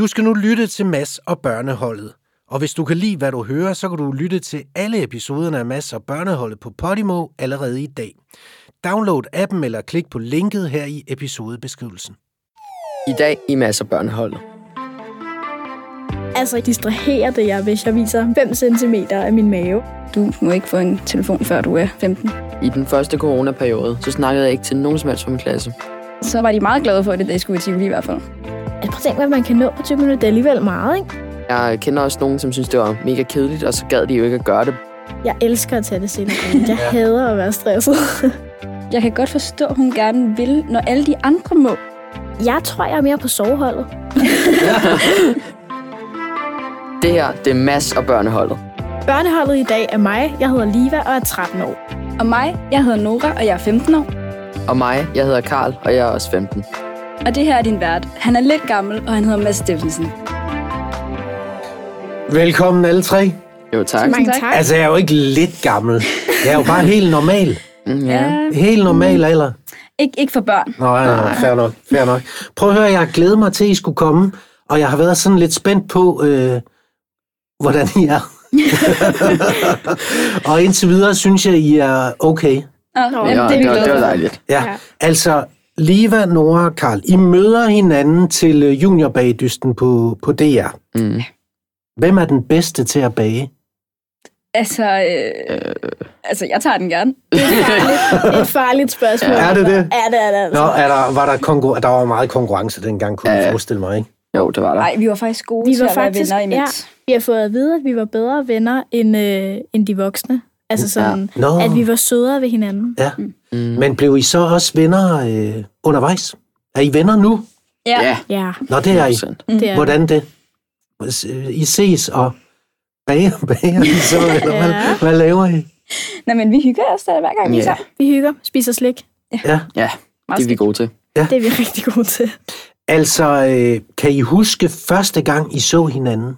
Du skal nu lytte til Mass og Børneholdet. Og hvis du kan lide, hvad du hører, så kan du lytte til alle episoderne af Mass og Børneholdet på Podimo allerede i dag. Download appen eller klik på linket her i episodebeskrivelsen. I dag i Masser Børneholdet. Altså, distraherer det jer, hvis jeg viser 5 cm af min mave. Du må ikke få en telefon, før du er 15. I den første coronaperiode, så snakkede jeg ikke til nogen som helst fra min klasse. Så var de meget glade for det, da jeg skulle i Tivoli i hvert fald. Altså, prøv at tænke, hvad man kan nå på 20 minutter. Det er alligevel meget, ikke? Jeg kender også nogen, som synes, det var mega kedeligt, og så gad de jo ikke at gøre det. Jeg elsker at tage det senere. Jeg hader at være stresset. Jeg kan godt forstå, at hun gerne vil, når alle de andre må. Jeg tror, jeg er mere på soveholdet. Det her, det er Mass og Børneholdet. Børneholdet i dag er mig. Jeg hedder Liva og er 13 år. Og mig, jeg hedder Nora, og jeg er 15 år. Og mig, jeg hedder Karl, og jeg er også 15. Og det her er din vært. Han er lidt gammel, og han hedder Mads Steffensen. Velkommen alle tre. Jo, tak. Mange tak. Altså, jeg er jo ikke lidt gammel. Jeg er jo bare helt normal. Mm, ja. Helt normal alder. Ikke, ikke for børn. Nå, ja, ja, fair nok, fair nok. Prøv at høre, jeg glæder mig til, at I skulle komme, og jeg har været sådan lidt spændt på, øh, hvordan I er. og indtil videre synes jeg, I er okay. Nå, Ja, det er det, var, det var dejligt. Ja, Ja. altså, Liva, Nora og Karl, I møder hinanden til øh, juniorbagdysten på, på DR. Mm. Hvem er den bedste til at bage? Altså, øh, altså, jeg tager den gerne. Et farligt spørgsmål. Er det det? Ja, det er det altså. Nå, er der, var der, konkur- der var meget konkurrence dengang, kunne jeg Ja. forestille mig, ikke? Jo, det var der. Nej, vi var faktisk gode Vi til var at være faktisk- venner imens. Vi har fået at vide, at vi var bedre venner end, øh, end de voksne. Altså sådan, Nå. at vi var sødere ved hinanden. Ja. Mm. Men blev I så også venner øh, undervejs? Er I venner nu? Ja. Ja, Ja, Nå, det er I. 100%. det er Hvordan det? I ses og bager, bager I så, eller hvad, Ja. hvad laver I? Nå, men vi hygger os da hver gang, vi Ja. tager. vi hygger, spiser slik. Ja, Ja, det er vi gode til. Det er vi rigtig gode til. altså, øh, kan I huske første gang, I så hinanden?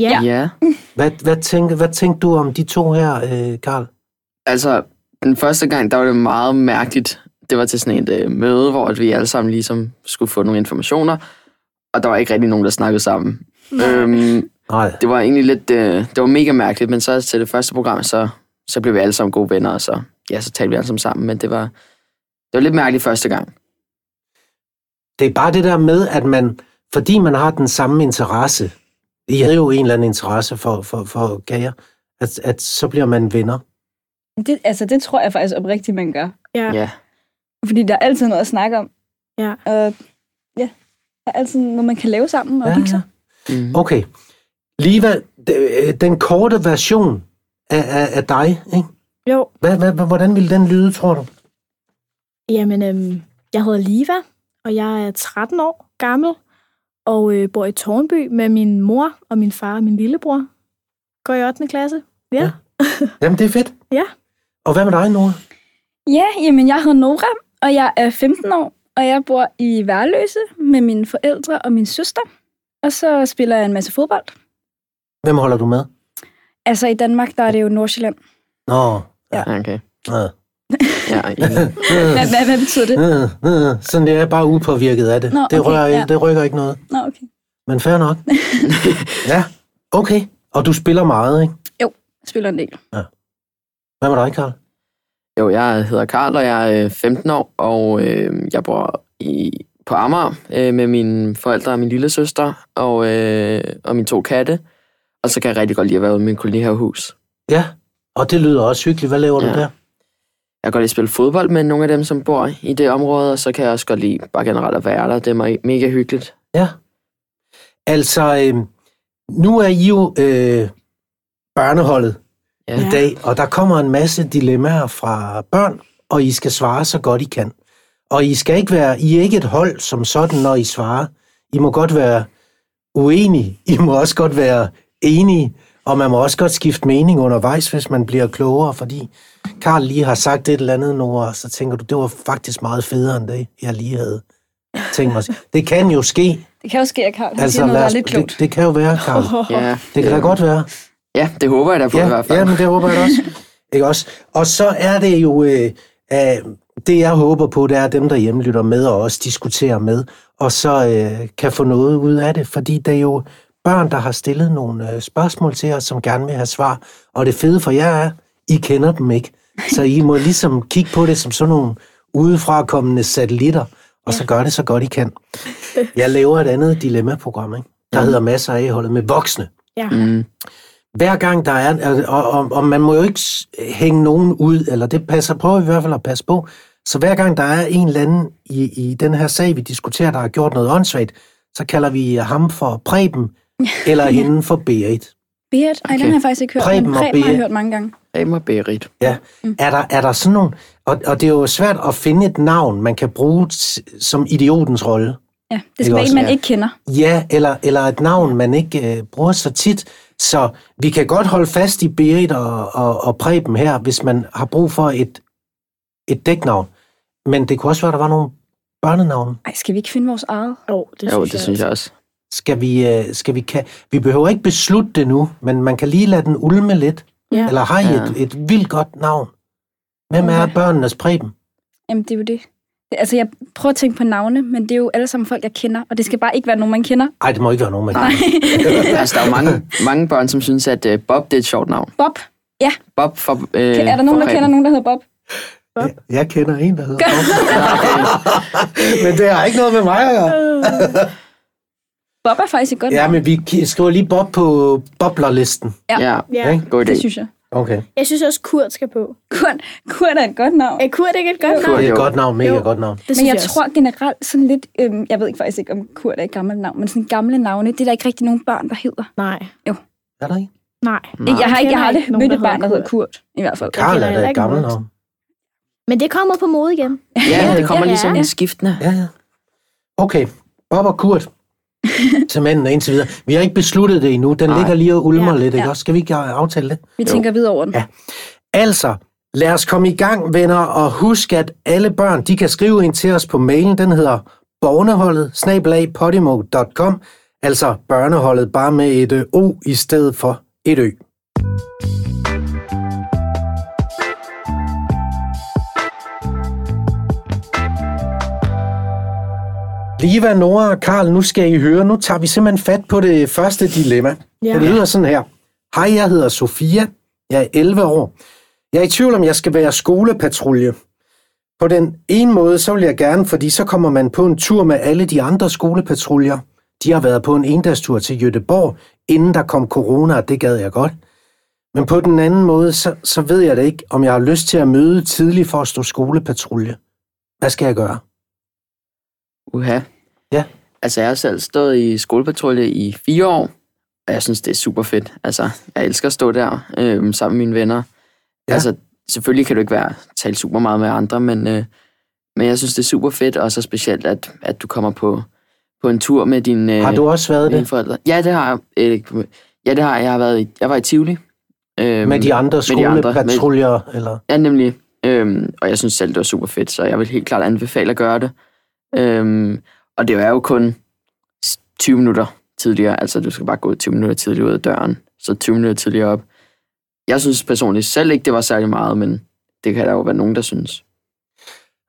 Ja. Ja. Hvad, hvad, tænker, hvad tænkte du om de to her, øh, Karl? Altså, den første gang, der var det meget mærkeligt. Det var til sådan et øh, møde, hvor vi alle sammen ligesom skulle få nogle informationer, og der var ikke rigtig nogen, der snakkede sammen. Øhm, Nej. det var egentlig lidt, øh, det var mega mærkeligt, men så til det første program, så, så blev vi alle sammen gode venner, og så, ja, så talte vi alle sammen sammen, men det var, det var lidt mærkeligt første gang. Det er bare det der med, at man, fordi man har den samme interesse, I havde jo en eller anden interesse for, for, for kager, at, at så bliver man venner. Det, altså, det tror jeg faktisk oprigtigt, man gør. Ja. Ja, Fordi der er altid noget at snakke om. Ja. Og ja, der er altid noget, man kan lave sammen og Ja, hygge sig. mm. Okay. Liva, øh, den korte version af, af, af dig, ikke? Jo, Hvad, hvad, hvordan vil den lyde, tror du? jamen, øhm, jeg hedder Liva, og jeg er 13 år gammel, og øh, bor i Tornby med min mor og min far og min lillebror. Går i 8. klasse. Ja. Ja. Jamen, det er fedt. Ja. Og hvad med dig, Nora? Ja, jamen jeg hedder Nora, og jeg er 15 år, og jeg bor i Værløse med mine forældre og min søster. Og så spiller jeg en masse fodbold. Hvem holder du med? Altså i Danmark, der er det jo Nordsjælland. Nå, okay. ja. Ja. Hvad, hvad, hvad betyder det? Øh, øh, Sådan det er bare upåvirket af det. Nå, det, okay, rører, ja. ikke, det rykker ikke noget. Nå, okay. Men fair nok. ja, okay. Og du spiller meget, ikke? Jeg spiller en del. Hvad med dig, Karl? Jo, jeg hedder Karl, og jeg er øh, 15 år, og øh, jeg bor i, på Amager øh, med mine forældre og min lille søster og, øh, og mine to katte. Og så kan jeg rigtig godt lide at være ude i min kolonihavehus. Ja, og det lyder også hyggeligt. Hvad laver ja. Ja. du der? Jeg kan godt lide at spille fodbold med nogle af dem, som bor i det område, og så kan jeg også godt lide bare generelt at være der. Det er me- mega hyggeligt. Ja. Altså, øh, nu er I jo øh, børneholdet Ja. i dag, og der kommer en masse dilemmaer fra børn, og I skal svare så godt I kan. Og I skal ikke være, I er ikke et hold som sådan, når I svarer. I må godt være uenige. I må også godt være enige. Og man må også godt skifte mening undervejs, hvis man bliver klogere, fordi Karl lige har sagt et eller andet, Nora, så tænker du, det var faktisk meget federe end det, jeg lige havde tænkt mig. Det kan jo ske. Det kan jo ske, at Karl altså, siger noget, der er lidt klogt. det, det kan jo være, Karl. Ja, Det kan da godt være. Ja, det håber jeg da på i hvert fald. Ja, men det håber jeg da også. Ikke også? Og så er det jo, øh, øh, det jeg håber på, det er at dem, der hjemme lytter med og også diskuterer med. og så øh, kan få noget ud af det, fordi det er jo børn, der har stillet nogle øh, spørgsmål til os, som gerne vil have svar. Og det fede for jer er, I kender dem ikke. Så I må ligesom kigge på det som sådan nogle udefra kommende satellitter, og så gør det så godt I kan. Jeg laver et andet dilemma-program, ikke? der hedder Masser af holdet med voksne. Ja. Mm. Hver gang der er, altså, og, og, og man må jo ikke hænge nogen ud, eller det passer på i hvert fald at passe på. Så hver gang der er en eller anden i, i den her sag, vi diskuterer, der har gjort noget åndssvagt, så kalder vi ham for Preben, eller hende for Berit. Berit, ej, Okay. den har jeg faktisk ikke hørt, Preben men og Preben har jeg Berit. hørt mange gange. Rem og Berit. Ja. Er, der, er der sådan nogle... Og, og det er jo svært at finde et navn, man kan bruge t- som idiotens rolle. Ja, det skal være en, man Ja. ikke kender. Ja, eller, eller et navn, man ikke øh, bruger så tit. Så vi kan godt holde fast i Berit og, og, og Preben her, hvis man har brug for et, et dæknavn. Men det kunne også være, der var nogle børnenavne. Ej, skal vi ikke finde vores eget? Oh, det Jo, synes det jeg synes jeg også. Skal vi, øh, skal vi, kan, vi behøver ikke beslutte det nu, men man kan lige lade den ulme lidt. Ja. Eller har I Ja. et, et vildt godt navn? Hvem er Okay. børnenes Preben? Jamen, det er jo det. Altså, jeg prøver at tænke på navne, men det er jo alle sammen folk, jeg kender, og det skal bare ikke være nogen, man kender. Ej, det må ikke være nogen, man Nej. altså, der er jo mange, mange børn, som synes, at uh, Bob det er et sjovt navn. Bob. Bob for... Uh, Er der nogen, der kender nogen, der hedder Bob? Jeg, jeg kender en, der hedder Bob. Men det har ikke noget med mig at gøre. Bob er faktisk et godt Ja, men vi skriver lige Bob på boblerlisten. Ja. Ja, Ja. Ikke? god idé. Det synes jeg. Okay. Jeg synes også, Kurt skal på. Kurt, Kurt er et godt navn. Er Kurt ikke et godt Kurt, navn? Det er et jo. godt navn, mega Jo. godt navn. Det Men jeg også. tror generelt sådan lidt, øhm, jeg ved ikke faktisk ikke, om Kurt er et gammelt navn, men sådan gamle navne, det er der ikke rigtig nogen børn, der hedder. Nej. Er der ikke? Nej. Nej. jeg har, ikke, jeg har aldrig ikke nogen, mødt der et barn, der hedder Kurt, i hvert fald. Karl er da et gammelt navn. Men det kommer på mode igen. Ja, det kommer Ja, ligesom ja. en skiftende. Ja, ja. Okay, Bob og Kurt. Til mændene indtil videre. Vi har ikke besluttet det endnu. Den Nej. ligger lige og ulmer Ja, lidt, ikke ja. også? Skal vi ikke aftale det? Vi tænker videre over den. Ja. Altså, lad os komme i gang, venner, og husk, at alle børn, de kan skrive ind til os på mailen. Den hedder snabelagpodimo.com. Altså børneholdet, bare med et ø, O i stedet for et ø. Liva, Nora og Karl, nu skal I høre. Nu tager vi simpelthen fat på det første dilemma. Ja. Det lyder sådan her. Hej, jeg hedder Sofia. Jeg er 11 år. Jeg er i tvivl om, jeg skal være skolepatrulje. På den ene måde, så vil jeg gerne, fordi så kommer man på en tur med alle de andre skolepatruljer. De har været på en endagstur til Jødeborg, inden der kom corona, og det gad jeg godt. Men på den anden måde, så, så ved jeg da ikke, om jeg har lyst til at møde tidligt for at stå skolepatrulje. Hvad skal jeg gøre? Uha. Ja. Altså, jeg har selv stået i skolepatrulje i fire år, og jeg synes, det er super fedt. Altså, jeg elsker at stå der øh, sammen med mine venner. Ja. Altså, selvfølgelig kan du ikke være tale super meget med andre, men, øh, men jeg synes, det er super fedt, og så specielt, at, at du kommer på, på en tur med dine, øh, Har du også været det forældre. Ja, det har jeg. Øh, ja, det har jeg. Jeg har været i, jeg var i Tivoli. Øh, med de andre de andre, skolepatruljer? Eller? Ja, nemlig. Øhm, og jeg synes selv, det var super fedt, så jeg vil helt klart anbefale at gøre det. Øhm, og det er jo kun s- 20 minutter tidligere, altså du skal bare gå 20 minutter tidligere ud af døren, så 20 minutter tidligere op. Jeg synes personligt selv ikke, det var særlig meget, men det kan der jo være nogen, der synes.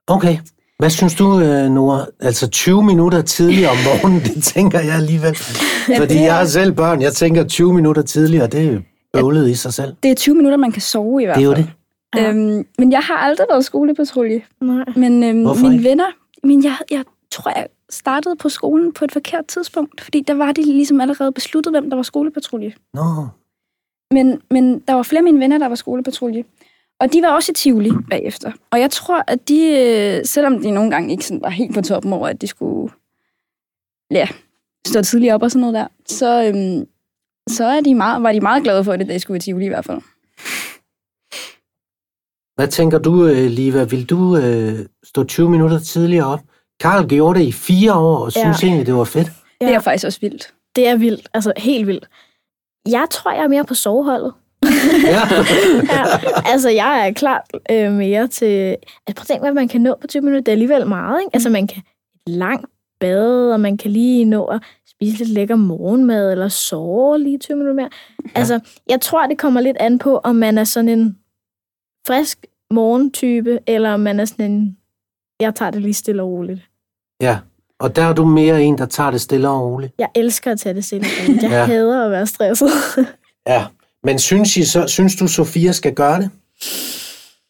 Okay. Hvad synes du, øh, Nora? Altså 20 minutter tidligere om morgenen, det tænker jeg alligevel. Fordi det er- jeg har selv børn, jeg tænker 20 minutter tidligere, det er jo bøvlet i sig selv. Det er 20 minutter, man kan sove i hvert Det er fald. jo det. Ja. Øhm, men jeg har aldrig været skolepatrulje. Nej. Men øhm, Hvorfor mine ikke? venner, men jeg, jeg tror, jeg startede på skolen på et forkert tidspunkt, fordi der var de ligesom allerede besluttet, hvem der var skolepatrulje. Nå, Men, men der var flere af mine venner, der var skolepatrulje. Og de var også i Tivoli bagefter. Og jeg tror, at de, øh, selvom de nogle gange ikke sådan var helt på toppen over, at de skulle ja, stå tidligere op og sådan noget der, så, øhm, så er de meget, var de meget glade for det, da de skulle i Tivoli i hvert fald. hvad tænker du, øh, Liva? Vil du øh, stå 20 minutter tidligere op? Karl gjorde det i fire år, og synes Ja. egentlig, det var fedt. Ja. Det er faktisk også vildt. Det er vildt. Altså, helt vildt. Jeg tror, jeg er mere på soveholdet. Ja. ja, altså, jeg er klart øh, mere til... Altså, prøv at tænke, hvad man kan nå på 20 minutter. Det er alligevel meget, ikke? Altså, man kan et langt bad, og man kan lige nå at spise lidt lækker morgenmad, eller sove lige 20 minutter mere. Altså, jeg tror, det kommer lidt an på, om man er sådan en frisk morgentype, eller om man er sådan en... Jeg tager det lige stille og roligt. Ja. Og der er du mere en, der tager det stille og roligt. Jeg elsker at tage det stille og roligt. Jeg Ja. ja. hader at være stresset. Ja. Men synes, I så, synes du, Sofia skal gøre det?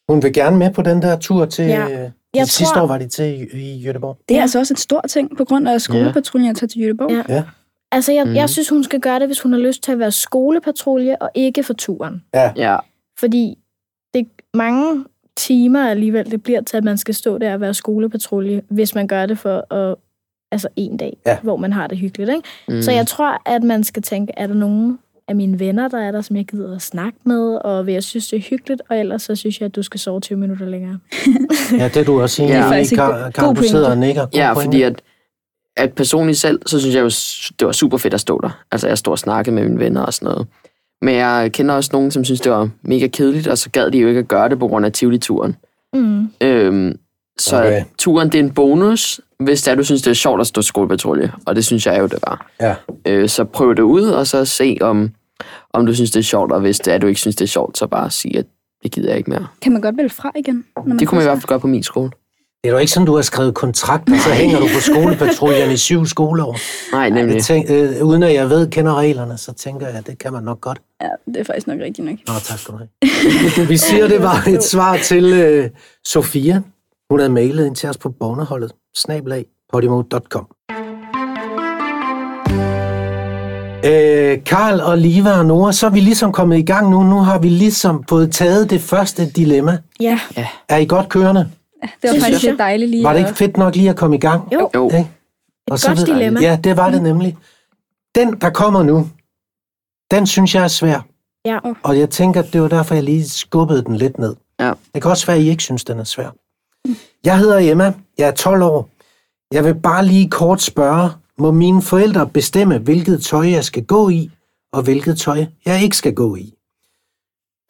Hun vil gerne med på den der tur til... Ja. Ja. Jeg Sidste tror- år var de til i, i Göteborg. Det er Ja. altså også en stor ting, på grund af skolepatruljen at tage til Jødeborg. Ja. Ja. altså, jeg, Mhm. jeg synes, hun skal gøre det, hvis hun har lyst til at være skolepatrulje, og ikke for turen. Ja. Fordi det mange timer alligevel, det bliver til, at man skal stå der og være skolepatrulje, hvis man gør det for at, altså en dag, Ja. hvor man har det hyggeligt. Ikke? Mm. Så jeg tror, at man skal tænke, er der nogen af mine venner, der er der, som jeg gider at snakke med, og vil jeg synes, det er hyggeligt, og ellers så synes jeg, at du skal sove 20 minutter længere. Ja, det er du også enig Ja. er i, en Kar- du sidder og nikker. Ja, fordi at, at personligt selv, så synes jeg jo, det var super fedt at stå der. Altså, jeg stod og snakkede med mine venner og sådan noget. Men jeg kender også nogen, som synes, det var mega kedeligt, og så gad de jo ikke at gøre det på grund af Tivoli-turen. Mm. Øhm, så Okay. turen, det er en bonus, hvis det er, du synes, det er sjovt at stå skolepatrulje. Og det synes jeg jo, det var. Ja. Øh, så prøv det ud, og så se, om, om du synes, det er sjovt. Og hvis det er, du ikke synes, det er sjovt, så bare sig, at det gider jeg ikke mere. Kan man godt vælge fra igen? Når man Det kunne man i hvert fald gøre på min skole. Det er jo ikke sådan, du har skrevet kontrakt, og så hænger du på skolepatruljen i syv skoleår. Nej, nemlig. Jeg tænk, øh, uden at jeg ved, kender reglerne, så tænker jeg, at det kan man nok godt. Ja, det er faktisk nok rigtigt nok. Nå, tak skal du have. Vi siger, det var et svar til øh, Sofia. Hun havde mailet ind til os på borneholdet, snablag, podimo.com. Øh, Karl og Liva og Nora, så er vi ligesom kommet i gang nu. Nu har vi ligesom fået taget det første dilemma. Ja, Er I godt kørende? Det var Det faktisk lidt dejligt lige Var det ikke fedt nok lige at komme i gang? jo. Jo? Et Og så godt videre. dilemma. Ja, det var det nemlig. Den, der kommer nu, den synes jeg er svær. Ja. Og jeg tænker, at det var derfor, jeg lige skubbede den lidt ned. Ja. Det kan også være, at I ikke synes, den er svær. Jeg hedder Emma. Jeg er 12 år. Jeg vil bare lige kort spørge, må mine forældre bestemme, hvilket tøj jeg skal gå i, og hvilket tøj jeg ikke skal gå i?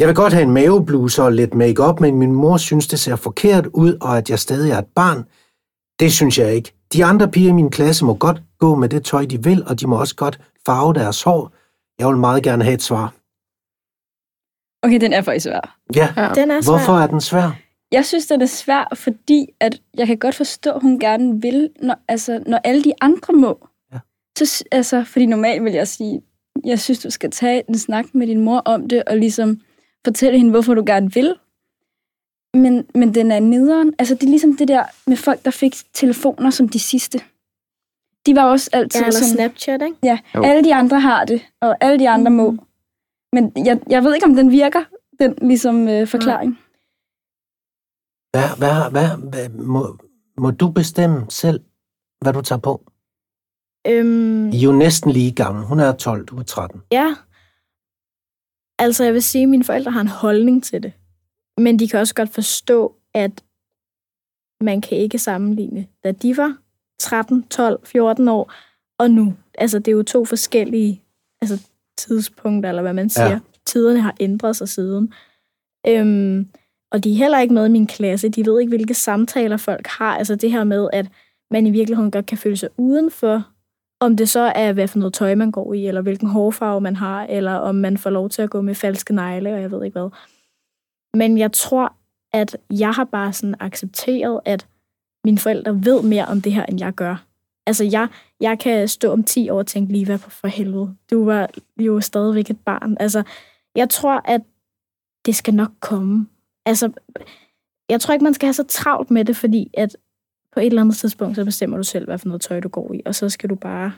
Jeg vil godt have en mavebluse og lidt makeup, men min mor synes, det ser forkert ud, og at jeg stadig er et barn. Det synes jeg ikke. De andre piger i min klasse må godt gå med det tøj, de vil, og de må også godt farve deres hår. Jeg vil meget gerne have et svar. Okay, den er faktisk svær. Ja, Ja. Den er svær. hvorfor er den svær? Jeg synes, den er svær, fordi at jeg kan godt forstå, at hun gerne vil, når, altså, når alle de andre må. Ja. Så, altså, fordi normalt vil jeg sige, jeg synes, du skal tage en snak med din mor om det, og ligesom fortælle hende, hvorfor du gerne vil. Men, men den er nederen. Altså, det er ligesom det der med folk, der fik telefoner som de sidste. De var også altid Ja, eller sådan, Snapchat, ikke? ja, Jo. alle de andre har det, og alle de andre må. Men jeg, jeg ved ikke, om den virker, den ligesom øh, forklaring. Hvad, hvad, hvad, hvad må, må du bestemme selv, hvad du tager på? Øhm, I er jo næsten lige gammel. Hun er 12, du er 13. Ja. Altså, jeg vil sige, at mine forældre har en holdning til det. Men de kan også godt forstå, at man kan ikke sammenligne, da de var 13, 12, 14 år, og nu. Altså, det er jo to forskellige altså, tidspunkter, eller hvad man siger. Ja. Tiderne har ændret sig siden. Øhm, og de er heller ikke med i min klasse. De ved ikke, hvilke samtaler folk har. Altså det her med, at man i virkeligheden godt kan føle sig udenfor, om det så er, hvad for noget tøj man går i, eller hvilken hårfarve man har, eller om man får lov til at gå med falske negle, og jeg ved ikke hvad. Men jeg tror, at jeg har bare sådan accepteret, at mine forældre ved mere om det her, end jeg gør. Altså, jeg, jeg kan stå om 10 år og tænke, lige hvad for helvede. Du var jo stadigvæk et barn. Altså, jeg tror, at det skal nok komme. Altså, jeg tror ikke, man skal have så travlt med det, fordi at på et eller andet tidspunkt, så bestemmer du selv, hvad for noget tøj du går i, og så skal du bare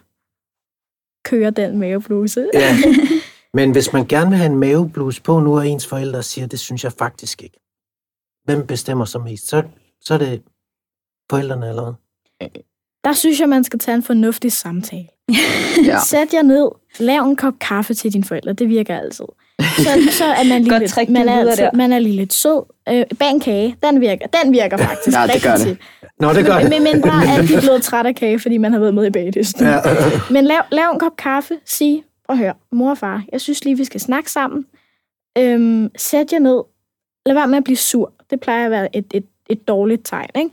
køre den mavebluse. Ja. Men hvis man gerne vil have en mavebluse på nu, og ens forældre siger, det synes jeg faktisk ikke. Hvem bestemmer så mest? Så, så er det forældrene eller hvad? Der synes jeg, man skal tage en fornuftig samtale. Ja. Sæt jer ned, lav en kop kaffe til dine forældre. Det virker altid. Så, så er man lige, Godt lidt, trick, man, er altid, der. man er lige lidt sød. Øh, bag en kage, den virker, den virker faktisk Ja, det rigtig gør det. Nå, det gør det. Med mindre, at de er blevet træt af kage, fordi man har været med i bagdysten. Ja. Men lav, lav en kop kaffe. Sig, at høre, mor og far, jeg synes lige, vi skal snakke sammen. Øhm, sæt jer ned. Lad være med at blive sur. Det plejer at være et, et, et dårligt tegn, ikke?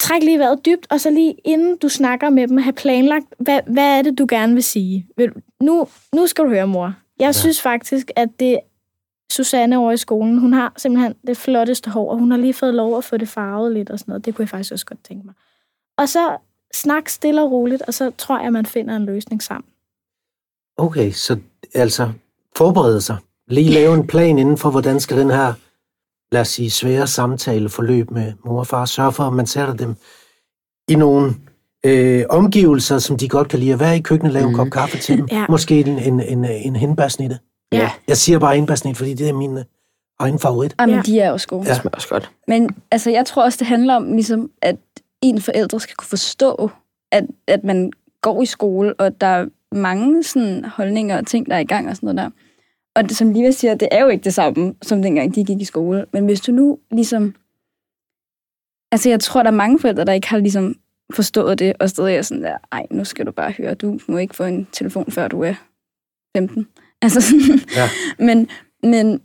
Træk lige vejret dybt, og så lige inden du snakker med dem, have planlagt, hvad, hvad er det, du gerne vil sige? Vil- Nu, nu skal du høre, mor. Jeg ja. synes faktisk, at det Susanne over i skolen, hun har simpelthen det flotteste hår, og hun har lige fået lov at få det farvet lidt og sådan noget. Det kunne jeg faktisk også godt tænke mig. Og så snak stille og roligt, og så tror jeg, man finder en løsning sammen. Okay, så altså forberede sig. Lige lave en plan inden for, hvordan skal den her, lad os sige, svære samtale forløb med mor og far. Sørg for, at man sætter dem i nogle øh, omgivelser, som de godt kan lide at være i køkkenet, lave mm. en kop kaffe til dem. Ja. Måske en, en, en, en hindbærsnitte. Ja, Jeg siger bare hindbærsnit, fordi det er min øh, egen favorit. Jamen, Ja. ja. de er også gode. Ja. det smager også godt. Men altså, jeg tror også, det handler om, ligesom, at en forældre skal kunne forstå, at, at man går i skole, og der er mange sådan, holdninger og ting, der er i gang og sådan noget der. Og det, som Liva siger, det er jo ikke det samme, som dengang de gik i skole. Men hvis du nu ligesom... Altså, jeg tror, der er mange forældre, der ikke har ligesom forstået det, og stadig er sådan der, ej, nu skal du bare høre, du må ikke få en telefon, før du er 15. Altså sådan, Ja. men, men,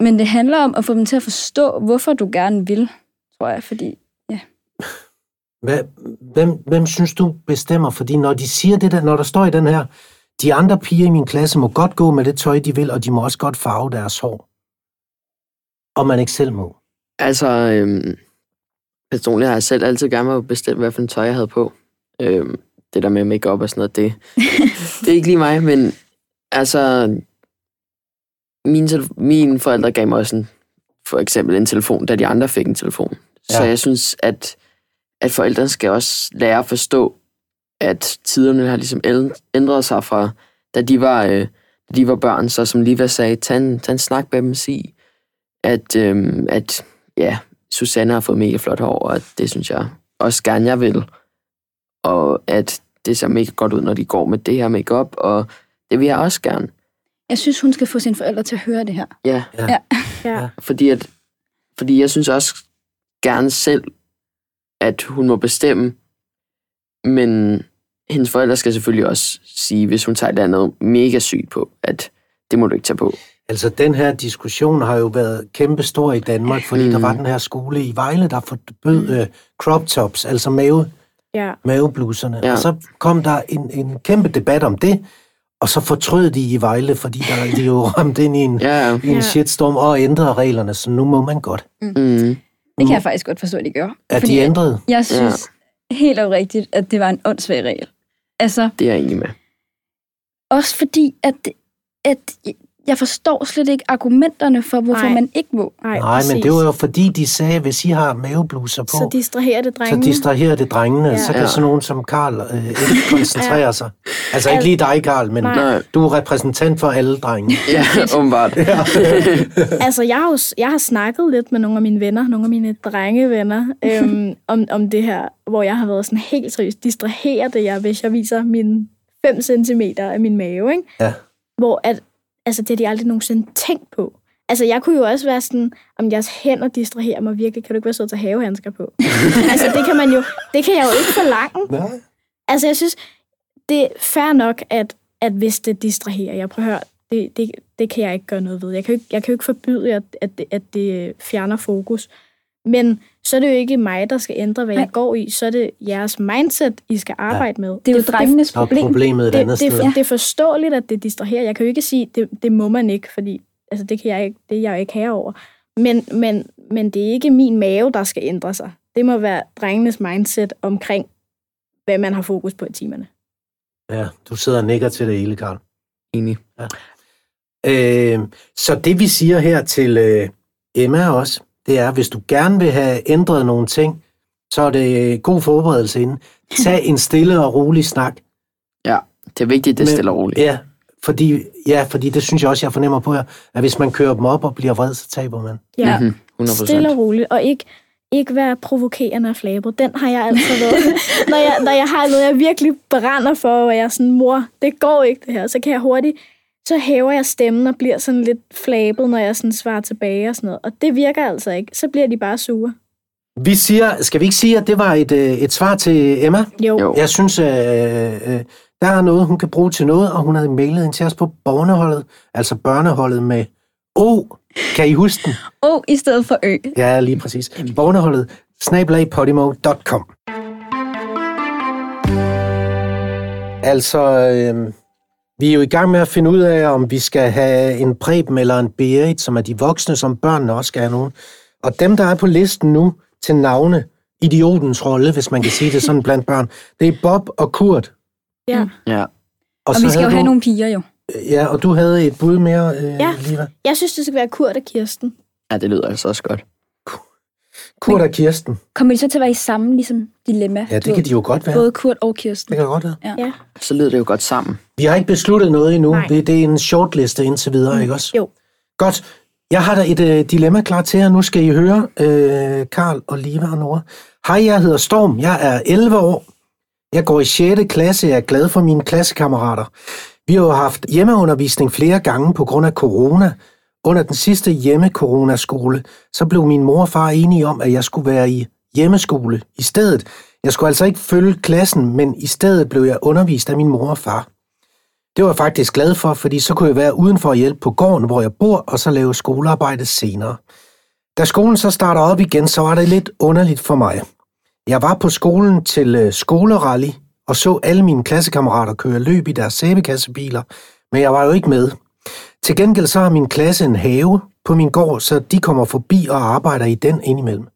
men det handler om at få dem til at forstå, hvorfor du gerne vil, tror jeg, fordi Hvad, hvem, hvem synes du bestemmer? Fordi når de siger det der, når der står i den her, de andre piger i min klasse må godt gå med det tøj, de vil, og de må også godt farve deres hår. Og man ikke selv må. Altså, øhm, personligt har jeg selv altid gerne vil bestemme, hvad for en tøj jeg havde på. Øhm, det der med makeup og sådan noget, det, det er ikke lige mig, men altså, mine, mine forældre gav mig også en, for eksempel en telefon, da de andre fik en telefon. Ja. Så jeg synes, at, at forældre skal også lære at forstå, at tiderne har ligesom ændret sig fra, da de var, øh, da de var børn, så som Liva sagde, tag en, tag en snak med dem sig, at, øhm, at ja, Susanne har fået mega flot hår, og det synes jeg også gerne, jeg vil. Og at det ser mega godt ud, når de går med det her makeup, og det vil jeg også gerne. jeg synes, hun skal få sine forældre til at høre det her. Ja, Ja. fordi, at, fordi jeg synes også gerne selv, at hun må bestemme, men hendes forældre skal selvfølgelig også sige, hvis hun tager et eller andet mega sygt på, at det må du ikke tage på. Altså, den her diskussion har jo været kæmpe stor i Danmark, fordi mm. der Mm. var den her skole i Vejle, der forbød mm. uh, crop tops, altså mave, Ja. mavebluserne. Ja. Og så kom der en, en kæmpe debat om det, og så fortrød de i Vejle, fordi der de jo ramt ind i en, Ja, i en Ja. shitstorm og ændrede reglerne, så nu må man godt. mm, Det kan jeg faktisk godt forstå, at de gør. Er Fordi de ændret? Jeg synes ja. helt oprigtigt, at det var en åndssvag regel. Altså, det er jeg enig med. også fordi, at, at jeg forstår slet ikke argumenterne for, hvorfor Nej. man ikke må. Ej, Nej, men det var jo fordi, de sagde, at hvis I har mavebluser på, Så distraherer det så drengene. distraherer det drengene, ja. Så kan Ja. sådan nogen som Karl øh, ikke koncentrere Ja. sig. Altså ikke lige dig, Karl, men Nej. Du er repræsentant for alle drenge. Ja, åbenbart. Altså, jeg har, jo, jeg har snakket lidt med nogle af mine venner, nogle af mine drengevenner, øhm, om, om det her, hvor jeg har været sådan helt seriøst. Distraherer det jeg, hvis jeg viser mine 5 cm af min mave, ikke? Ja. Hvor at, altså, det har de aldrig nogensinde tænkt på. Altså, jeg kunne jo også være sådan, om jeres hænder distraherer mig virkelig, kan du ikke være sød til at havehandsker på? altså, det kan man jo, det kan jeg jo ikke forlange. Nej. Altså, jeg synes, det er fair nok, at, at hvis det distraherer, jeg prøver at høre, det, det, det kan jeg ikke gøre noget ved. Jeg kan jo ikke, jeg kan jo ikke forbyde, at, at, det, at det fjerner fokus. Men så er det jo ikke mig, der skal ændre, hvad Nej. jeg går i. Så er det jeres mindset, I skal arbejde med. Det er jo drengenes problem. problemet et det, andet det, sted. det, det er forståeligt, at det distraherer. Jeg kan jo ikke sige, det, det må man ikke, fordi altså, det, kan jeg ikke, det er jeg jo ikke herover. Men, men, men det er ikke min mave, der skal ændre sig. Det må være drengenes mindset omkring, hvad man har fokus på i timerne. Ja, du sidder og nikker til det hele, Karl. Enig. Øh, så det vi siger her til øh, Emma også, det er, hvis du gerne vil have ændret nogle ting, så er det god forberedelse inden. Tag en stille og rolig snak. Ja, det er vigtigt, det er stille og roligt. Ja, fordi, ja, fordi det synes jeg også, jeg fornemmer på jer, at hvis man kører dem op og bliver vred, så taber man. Ja, Mhm, 100%. stille og roligt, og ikke, ikke være provokerende og flabet. Den har jeg altid været. når, jeg, når jeg har noget, jeg virkelig brænder for, og jeg er sådan, mor, det går ikke det her, så kan jeg hurtigt, så hæver jeg stemmen og bliver sådan lidt flabet, når jeg sådan svarer tilbage og sådan noget. Og det virker altså ikke. Så bliver de bare sure. Vi siger, skal vi ikke sige, at det var et, øh, et svar til Emma? Jo. Jeg synes, øh, øh, der er noget, hun kan bruge til noget, og hun havde mailet ind til os på børneholdet, altså børneholdet med O. Kan I huske den? Og i stedet for ø. Ja, lige præcis. Børneholdet, snablagpodimo.com. Altså, øh, vi er jo i gang med at finde ud af, om vi skal have en Preben eller en Berit, som er de voksne, som børnene også skal have nogen. Og dem, der er på listen nu til navne idiotens rolle, hvis man kan sige det sådan blandt børn. Det er Bob og Kurt. Ja. Ja. Og, Og så vi skal jo havde have du, nogle piger jo. Ja, og du havde et bud mere, øh, Ja. Liva. Jeg synes, det skal være Kurt og Kirsten. ja, det lyder altså også godt. Kurt og Kirsten. Kommer de så til at være i samme ligesom, dilemma? Ja, det kan de jo godt være. Både Kurt og Kirsten. Det kan godt være. Ja. Så lyder det jo godt sammen. Vi har ikke besluttet noget endnu. Nej. Det, det er en shortliste indtil videre, mm. ikke også? Jo. Godt. Jeg har da et øh, dilemma klar til jer. Nu skal I høre, øh, Karl og Liva og Nora. Hej, jeg hedder Storm. Jeg er 11 år. Jeg går i 6. klasse. Jeg er glad for mine klassekammerater. Vi har jo haft hjemmeundervisning flere gange på grund af corona. Under den sidste hjemme-coronaskole, så blev min mor og far enige om, at jeg skulle være i hjemmeskole i stedet. Jeg skulle altså ikke følge klassen, men i stedet blev jeg undervist af min mor og far. Det var jeg faktisk glad for, fordi så kunne jeg være udenfor og hjælpe på gården, hvor jeg bor, og så lave skolearbejde senere. Da skolen så starter op igen, så var det lidt underligt for mig. Jeg var på skolen til øh, skolerally og så alle mine klassekammerater køre løb i deres sæbekassebiler, men jeg var jo ikke med. Til gengæld så har min klasse en have på min gård, så de kommer forbi og arbejder i den indimellem.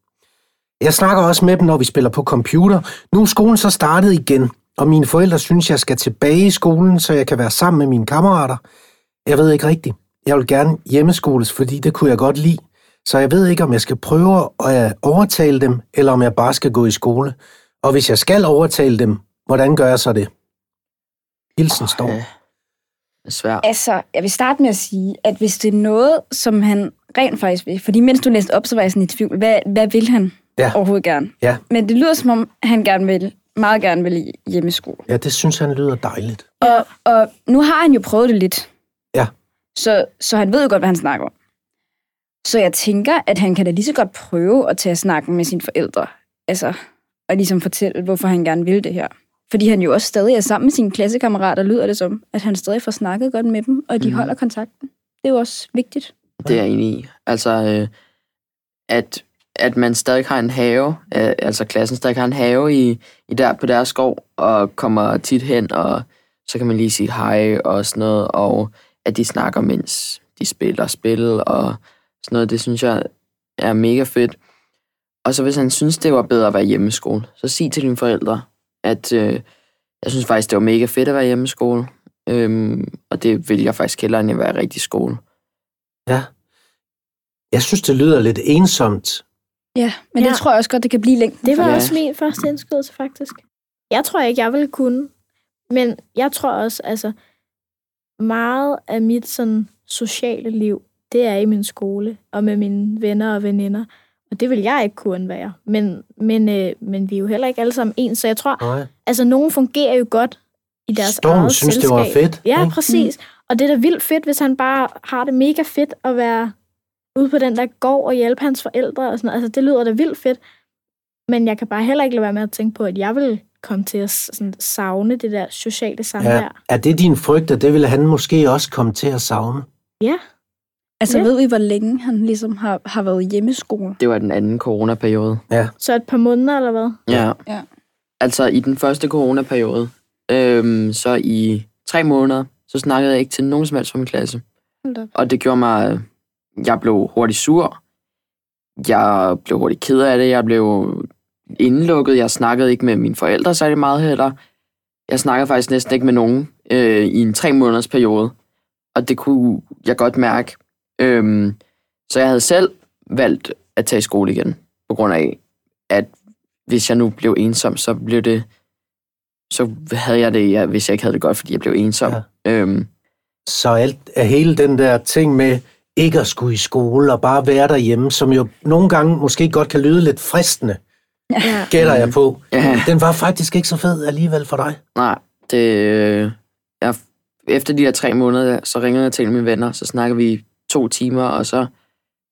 Jeg snakker også med dem, når vi spiller på computer. Nu er skolen så startet igen, og mine forældre synes, jeg skal tilbage i skolen, så jeg kan være sammen med mine kammerater. Jeg ved ikke rigtigt. Jeg vil gerne hjemmeskoles, fordi det kunne jeg godt lide. Så jeg ved ikke, om jeg skal prøve at overtale dem, eller om jeg bare skal gå i skole. Og hvis jeg skal overtale dem, hvordan gør jeg så det? Hilsen står. Svært. Altså, jeg vil starte med at sige, at hvis det er noget, som han rent faktisk vil, fordi mens du læste op, så var jeg sådan i tvivl, hvad, hvad vil han Ja. overhovedet gerne? Ja. Men det lyder som om, han gerne vil, meget gerne vil i hjemmeskole. Ja, det synes han lyder dejligt. Og, og nu har han jo prøvet det lidt. Ja. Så, så han ved jo godt, hvad han snakker om. Så jeg tænker, at han kan da lige så godt prøve at tage snakken med sine forældre. Altså, og ligesom fortælle, hvorfor han gerne vil det her. Fordi han jo også stadig er sammen med sine klassekammerater, lyder det som, at han stadig får snakket godt med dem, og de mm. holder kontakten. Det er jo også vigtigt. Det er jeg enig i. Altså, øh, at, at man stadig har en have, øh, altså klassen stadig har en have i, i der, på deres skov, og kommer tit hen, og så kan man lige sige hej og sådan noget, og at de snakker, mens de spiller spil, og sådan noget, det synes jeg er mega fedt. Og så hvis han synes, det var bedre at være hjemmeskole, så sig til dine forældre, at øh, jeg synes faktisk, det var mega fedt at være hjemmeskole, øhm, og det vil jeg faktisk hellere, end at være rigtig skole. Ja. Jeg synes, det lyder lidt ensomt. Ja, men ja. Det tror jeg også godt, det kan blive længden. Det var for Ja. også min første indskydelse, faktisk. Jeg tror ikke, jeg ville kunne. Men jeg tror også, altså, meget af mit sådan, sociale liv, det er i min skole, og med mine venner og veninder. Og det vil jeg ikke kunne være. Men, men, øh, men vi er jo heller ikke alle sammen ens, så jeg tror, Nej. altså, nogen fungerer jo godt i deres Storm eget synes, det selskab. var fedt. Ja, ikke? præcis. Mm. Og det er da vildt fedt, hvis han bare har det mega fedt at være ude på den der gård og hjælpe hans forældre og sådan noget. Altså, det lyder da vildt fedt. Men jeg kan bare heller ikke lade være med at tænke på, at jeg vil komme til at sådan, savne det der sociale samvær. Ja. Er det din frygt, at det ville han måske også komme til at savne? ja. Altså, Ja. ved vi, hvor længe han ligesom har, har været hjemmeskole? Det var den anden coronaperiode. Så et par måneder, eller hvad? Ja. Ja. Altså i den første coronaperiode, øhm, så i tre måneder, så snakkede jeg ikke til nogen som helst fra min klasse. Hold da op. Og det gjorde mig, jeg blev hurtigt sur. Jeg blev hurtigt ked af det. Jeg blev indelukket. Jeg snakkede ikke med mine forældre særlig meget heller. Jeg snakkede faktisk næsten ikke med nogen øh, i en tre måneders periode. Og det kunne jeg godt mærke. Øhm, så jeg havde selv valgt at tage i skole igen, på grund af, at hvis jeg nu blev ensom, så blev det, så havde jeg det, ja, hvis jeg ikke havde det godt, fordi jeg blev ensom. Ja. Øhm, Så alt, er hele den der ting med ikke at skulle i skole og bare være derhjemme, som jo nogle gange måske godt kan lyde lidt fristende, Ja. gætter jeg på. Ja. Den var faktisk ikke så fed alligevel for dig. nej, det, øh, jeg, efter de her tre måneder, så ringede jeg til mine venner, så snakkede vi to timer, og så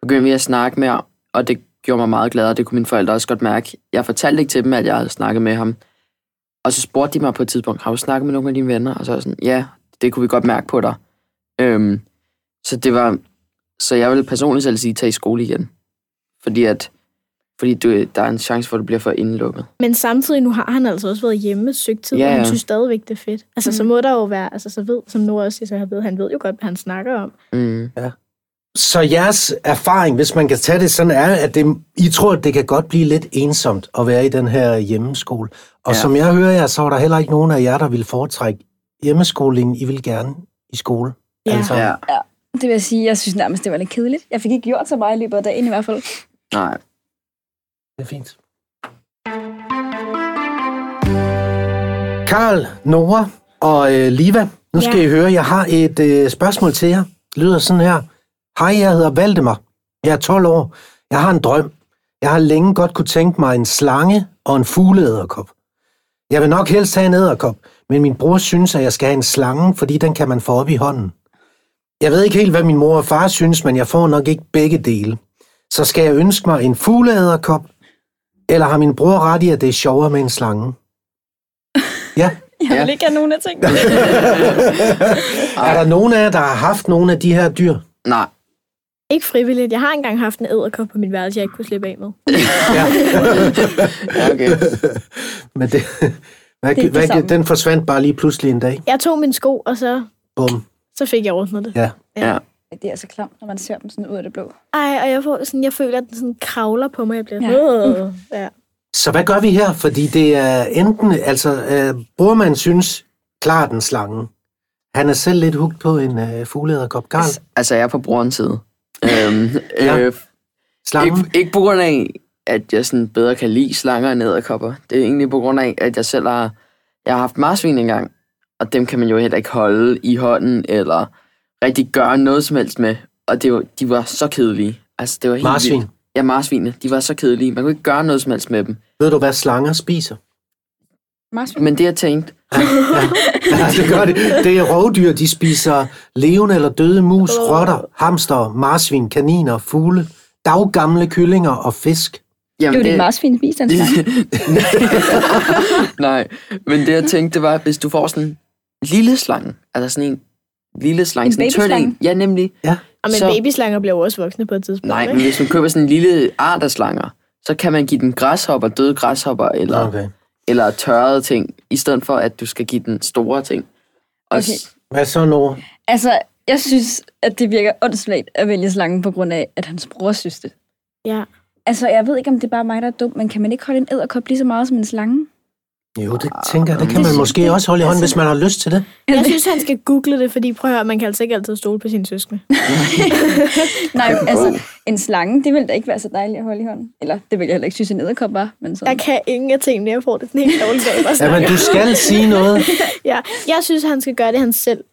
begyndte vi at snakke mere, og det gjorde mig meget glad, og det kunne mine forældre også godt mærke. Jeg fortalte ikke til dem, at jeg havde snakket med ham, og så spurgte de mig på et tidspunkt, har du snakket med nogle af dine venner? Og så var jeg sådan, ja, det kunne vi godt mærke på dig. Øhm, så det var, så jeg vil personligt selv sige, tag i skole igen. Fordi at, fordi du, der er en chance for, at du bliver for indelukket. Men samtidig nu har han altså også været hjemme stykke tid, Ja, og han ja. synes stadigvæk, det er fedt. Altså, Mm. så må der jo være, altså så ved, som Nora også siger, så ved, han ved jo godt, hvad han snakker om. Mm. Så jeres erfaring, hvis man kan tage det sådan, er, at det, I tror, at det kan godt blive lidt ensomt at være i den her hjemmeskole. Og ja. Ja. som jeg hører jer, så var der heller ikke nogen af jer, der ville foretrække hjemmeskolingen. I vil gerne i skole. Ja. Altså, Ja. Det vil jeg sige, jeg synes nærmest, det var lidt kedeligt. Jeg fik ikke gjort så meget i løbet af dagen i hvert fald. Nej. Det er fint. Karl, Nora og øh, Liva, nu skal Ja. I høre, jeg har et øh, spørgsmål til jer. Det lyder sådan her. Hej, jeg hedder Valdemar. Jeg er 12 år. Jeg har en drøm. Jeg har længe godt kunne tænke mig en slange og en fugleæderkop. Jeg vil nok helst have en æderkop, men min bror synes, at jeg skal have en slange, fordi den kan man få op i hånden. Jeg ved ikke helt, hvad min mor og far synes, men jeg får nok ikke begge dele. Så skal jeg ønske mig en fugleæderkop, eller har min bror ret i, at det er sjovere med en slange? Ja. Jeg vil ikke have nogen af tingene. Er der nogen af jer, der har haft nogle af de her dyr? Nej. Ikke frivilligt. Jeg har engang haft en æderkop på mit værelse, jeg ikke kunne slippe af med. Ja. Ja, okay. Men det, hvad, Det det hvad, samme. den forsvandt bare lige pludselig en dag. Jeg tog min sko, og så, Bum. så fik jeg ordnet det. Ja. Ja. Det er så klamt, når man ser dem sådan ud af det blå. Ej, og jeg, får sådan, jeg føler, at den sådan kravler på mig. Jeg bliver Ja. ja. ja. Så hvad gør vi her? Fordi det er enten, altså, øh, brormand synes klart en slange. Han er selv lidt hugt på en øh, fugleæderkop. Karl, Altså, jeg er på brorens side. Øhm, Ja. øh, slangen? ikke, ikke på grund af, at jeg sådan bedre kan lide slanger end æderkopper. Det er egentlig på grund af, at jeg selv har, jeg har haft marsvin engang, og dem kan man jo heller ikke holde i hånden, eller rigtig gøre noget som helst med. Og det var, de var så kedelige. Altså, det var helt Marsvin. Vildt. Ja, marsvinene. De var så kedelige. Man kunne ikke gøre noget som helst med dem. Ved du, hvad slanger spiser? Marsvin. Men det, jeg tænkte, Ja, det gør det. Det er rovdyr, de spiser levende eller døde mus, rotter, hamster, marsvin, kaniner, fugle, daggamle kyllinger og fisk. jamen, Det er jo det marsvin spiser en. Nej, men det jeg tænkte, det var, hvis du får sådan en lille slange, altså sådan en lille slange, En sådan en. Ja, nemlig. Ja. Og men Så- babyslanger bliver jo også voksne på et tidspunkt. Nej, ikke? men hvis man køber sådan en lille art af slanger, så kan man give den græshopper, døde græshopper, eller, okay. Eller tørrede ting, i stedet for, at du skal give den store ting. Og Okay. Hvad så, Nora? Altså, jeg synes, at det virker åndssvagt at vælge slangen på grund af, at hans bror synes det. Ja. Altså, jeg ved ikke, om det er bare mig, der er dum, men kan man ikke holde en æderkop lige så meget som en slange? Jo, det tænker jeg, det kan Det man synes- måske det- også holde i hånden, hvis man har lyst til det. Jeg synes, han skal google det, fordi prøv at høre, man kan altså ikke altid stole på sine søskende. Nej, altså, en slange, det ville da ikke være så dejligt at holde i hånden. Eller, det ville jeg heller ikke synes, en æderkop var. Men sådan. Jeg kan ingen af tingene, jeg får det sådan helt dårligt af. bare Ja, men du skal sige noget. Ja, jeg synes, han skal gøre det, han selv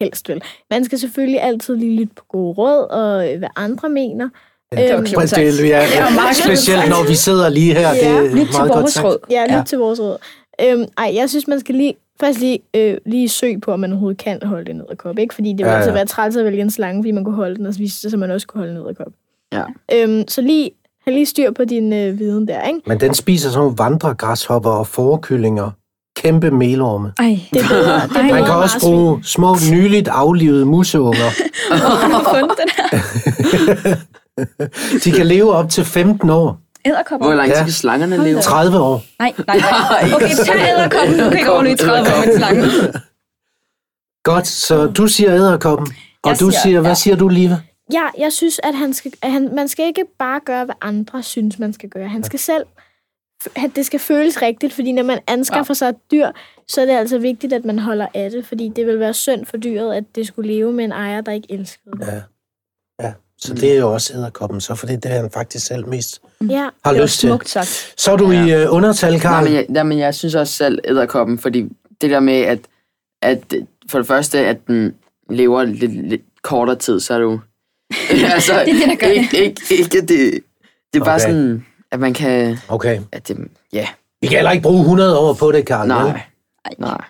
helst vil. Man skal selvfølgelig altid lige lytte på gode råd, og hvad andre mener. Ja, Øhm, det, ja, Det klogt specielt når vi sidder lige her. Det Ja, er Lyt til meget godt vores sagt. råd. Ja, lyt Ja. ja. til vores råd. Øhm, ej, jeg synes, man skal lige, først lige, øh, lige søge på, om man overhovedet kan holde en edderkop. Ikke? Fordi det vil Ja, ja, altså ja. være træls at vælge en slange, fordi man kunne holde den, og så viste det sig, at man også kunne holde en edderkop. Ja. Øhm, så lige, have lige styr på din øh, viden der, ikke? Men den spiser sådan nogle vandregræshopper og forkyllinger. Kæmpe melorme. Ej, Det er bedre. Det er Man kan også bruge små, nyligt aflivede museunger. har du fundet den her? De kan leve op til 15 år. Æderkopper? hvor lang tid Ja. kan slangerne leve? da. 30 år. Nej, nej, nej. Okay, tag æderkoppen. Du kan ikke overleve 30 år med en slange. Godt, så du siger æderkoppen. Og Jeg du siger- siger, hvad ja. siger du, Liva? Ja, jeg synes, at, han skal, at han, man skal ikke bare gøre, hvad andre synes, man skal gøre. Han skal selv... at Det skal føles rigtigt, fordi når man anskaffer sig et dyr, så er det altså vigtigt, at man holder af det, fordi det vil være synd for dyret, at det skulle leve med en ejer, der ikke elskede det. Ja. Ja. Så det er jo også æderkoppen, så for det er han faktisk selv mest Ja, har Det lyst til. smukt sagt. Så er du i uh, undertal, Nej, Karl. men jeg, nej, men jeg synes også selv æderkoppen, fordi det der med, at, at for det første, at den lever lidt, lidt kortere tid, så er du... altså, Det er det, der gør det. ikke, ikke, ikke, det, det er bare Okay. sådan, at man kan... Okay. At det, ja, Vi kan heller ikke bruge 100 år på det, Karl. vel? nej, nej.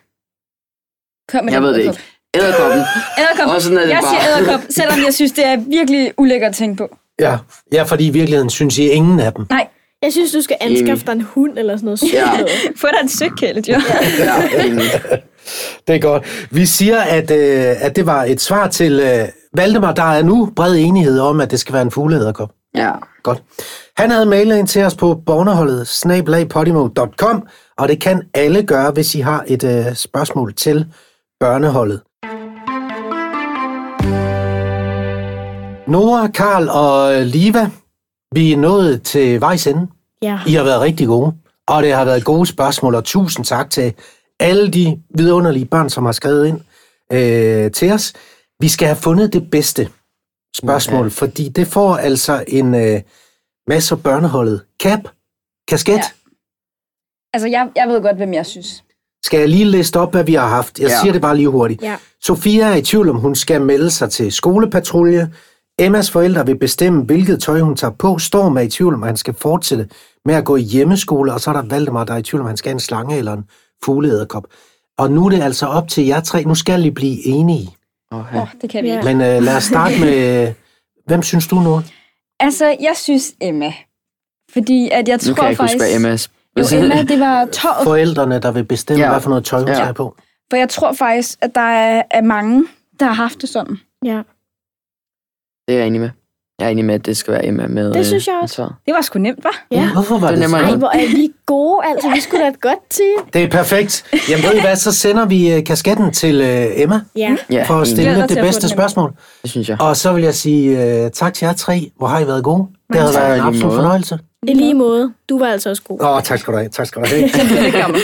Kom med Jeg ved det ikke. Æderkoppen. Æderkop. Og sådan er det jeg bare. siger æderkop, selvom jeg synes, det er virkelig ulækkert at tænke på. Ja. ja, fordi i virkeligheden synes I ingen af dem. Nej, jeg synes, du skal anskaffe dig en hund eller sådan noget. Ja. få dig en søkæledyr. Ja. Det er godt. Vi siger, at, øh, at det var et svar til øh, Valdemar. Der er nu bred enighed om, at det skal være en fugleæderkop. ja. Godt. Han havde mailet ind til os på bornerholdet snabelagpodimo.com, og det kan alle gøre, hvis I har et øh, spørgsmål til børneholdet. Nora, Karl og Liva, vi er nået til vejs ende. Ja. I har været rigtig gode, og det har været gode spørgsmål, og tusind tak til alle de vidunderlige børn, som har skrevet ind øh, til os. Vi skal have fundet det bedste spørgsmål, Ja. fordi det får altså en øh, masse børneholdet. Cap, kasket. Ja. Altså, jeg, jeg ved godt, hvem jeg synes. Skal jeg lige liste op, hvad vi har haft? Jeg. Ja. siger det bare lige hurtigt. Ja. Sofia er i tvivl om, hun skal melde sig til skolepatrulje. Emmas forældre vil bestemme, hvilket tøj hun tager på. Storm er i tvivl om, han skal fortsætte med at gå i hjemmeskole. Og så er der Valdemar, der er i tvivl om, han skal have en slange eller en fugleæderkop. Og nu er det altså op til jer tre. Nu skal I blive enige. Okay. Åh, oh, det kan vi ikke. Men øh, lad os starte med... Hvem synes du nu? Altså, jeg synes Emma. Fordi at jeg tror Nu kan jeg ikke faktisk... huske, hvad Emmas... Jo, Emma, det var tåret. Forældrene, der vil bestemme, ja. Hvad for noget tøj hun Ja. skal på. For jeg tror faktisk, at der er, er mange, der har haft det sådan. ja. Det er jeg enig med. Jeg er enig med, at det skal være Emma med... Det øh, synes jeg også. tøjet. Det var sgu nemt, var? Ja. Hvorfor var Det det, er det nemmere Ej, hvor er vi gode, altså. Vi skulle da et godt team. Det er perfekt. Jamen ved I hvad, så sender vi øh, kasketten til øh, Emma Ja. For at enig. stille det bedste spørgsmål. Det synes jeg. Og så vil jeg sige uh, tak til jer tre. Hvor har I været gode? Det har været en absolut måde. fornøjelse. I lige måde. Du var altså også god. Åh, oh, tak skal du have. Tak skal du have.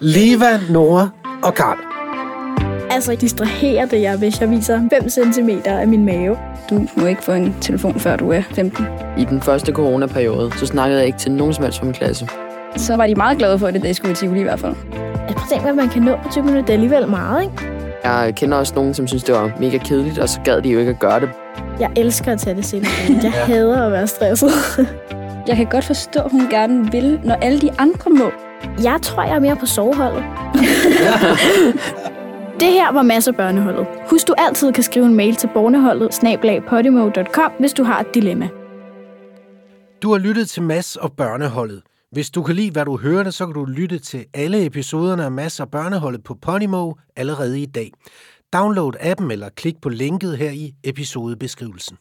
Liva, Nora og Karl. Altså, distraherer det jer, hvis jeg viser 5 cm af min mave. Du må ikke få en telefon, før du er 15. I den første coronaperiode, så snakkede jeg ikke til nogen som helst fra min klasse. Så var de meget glade for det, da jeg skulle i Tivoli i hvert fald. Altså, prøv at tænke, hvad man kan nå på 20 minutter. Det er alligevel meget, ikke? Jeg kender også nogen, som synes, det var mega kedeligt, og så gad de jo ikke at gøre det. Jeg elsker at tage det senere. Jeg Ja. hader at være stresset. Jeg kan godt forstå, at hun gerne vil, når alle de andre må. Jeg tror, jeg er mere på soveholdet. Det her var masser børneholdet. Husk, du altid kan skrive en mail til borneholdet snablag.podimo.com, hvis du har et dilemma. Du har lyttet til Mads og Børneholdet. Hvis du kan lide, hvad du hørte, så kan du lytte til alle episoderne af Mads og Børneholdet på Podimo allerede i dag. Download appen eller klik på linket her i episodebeskrivelsen.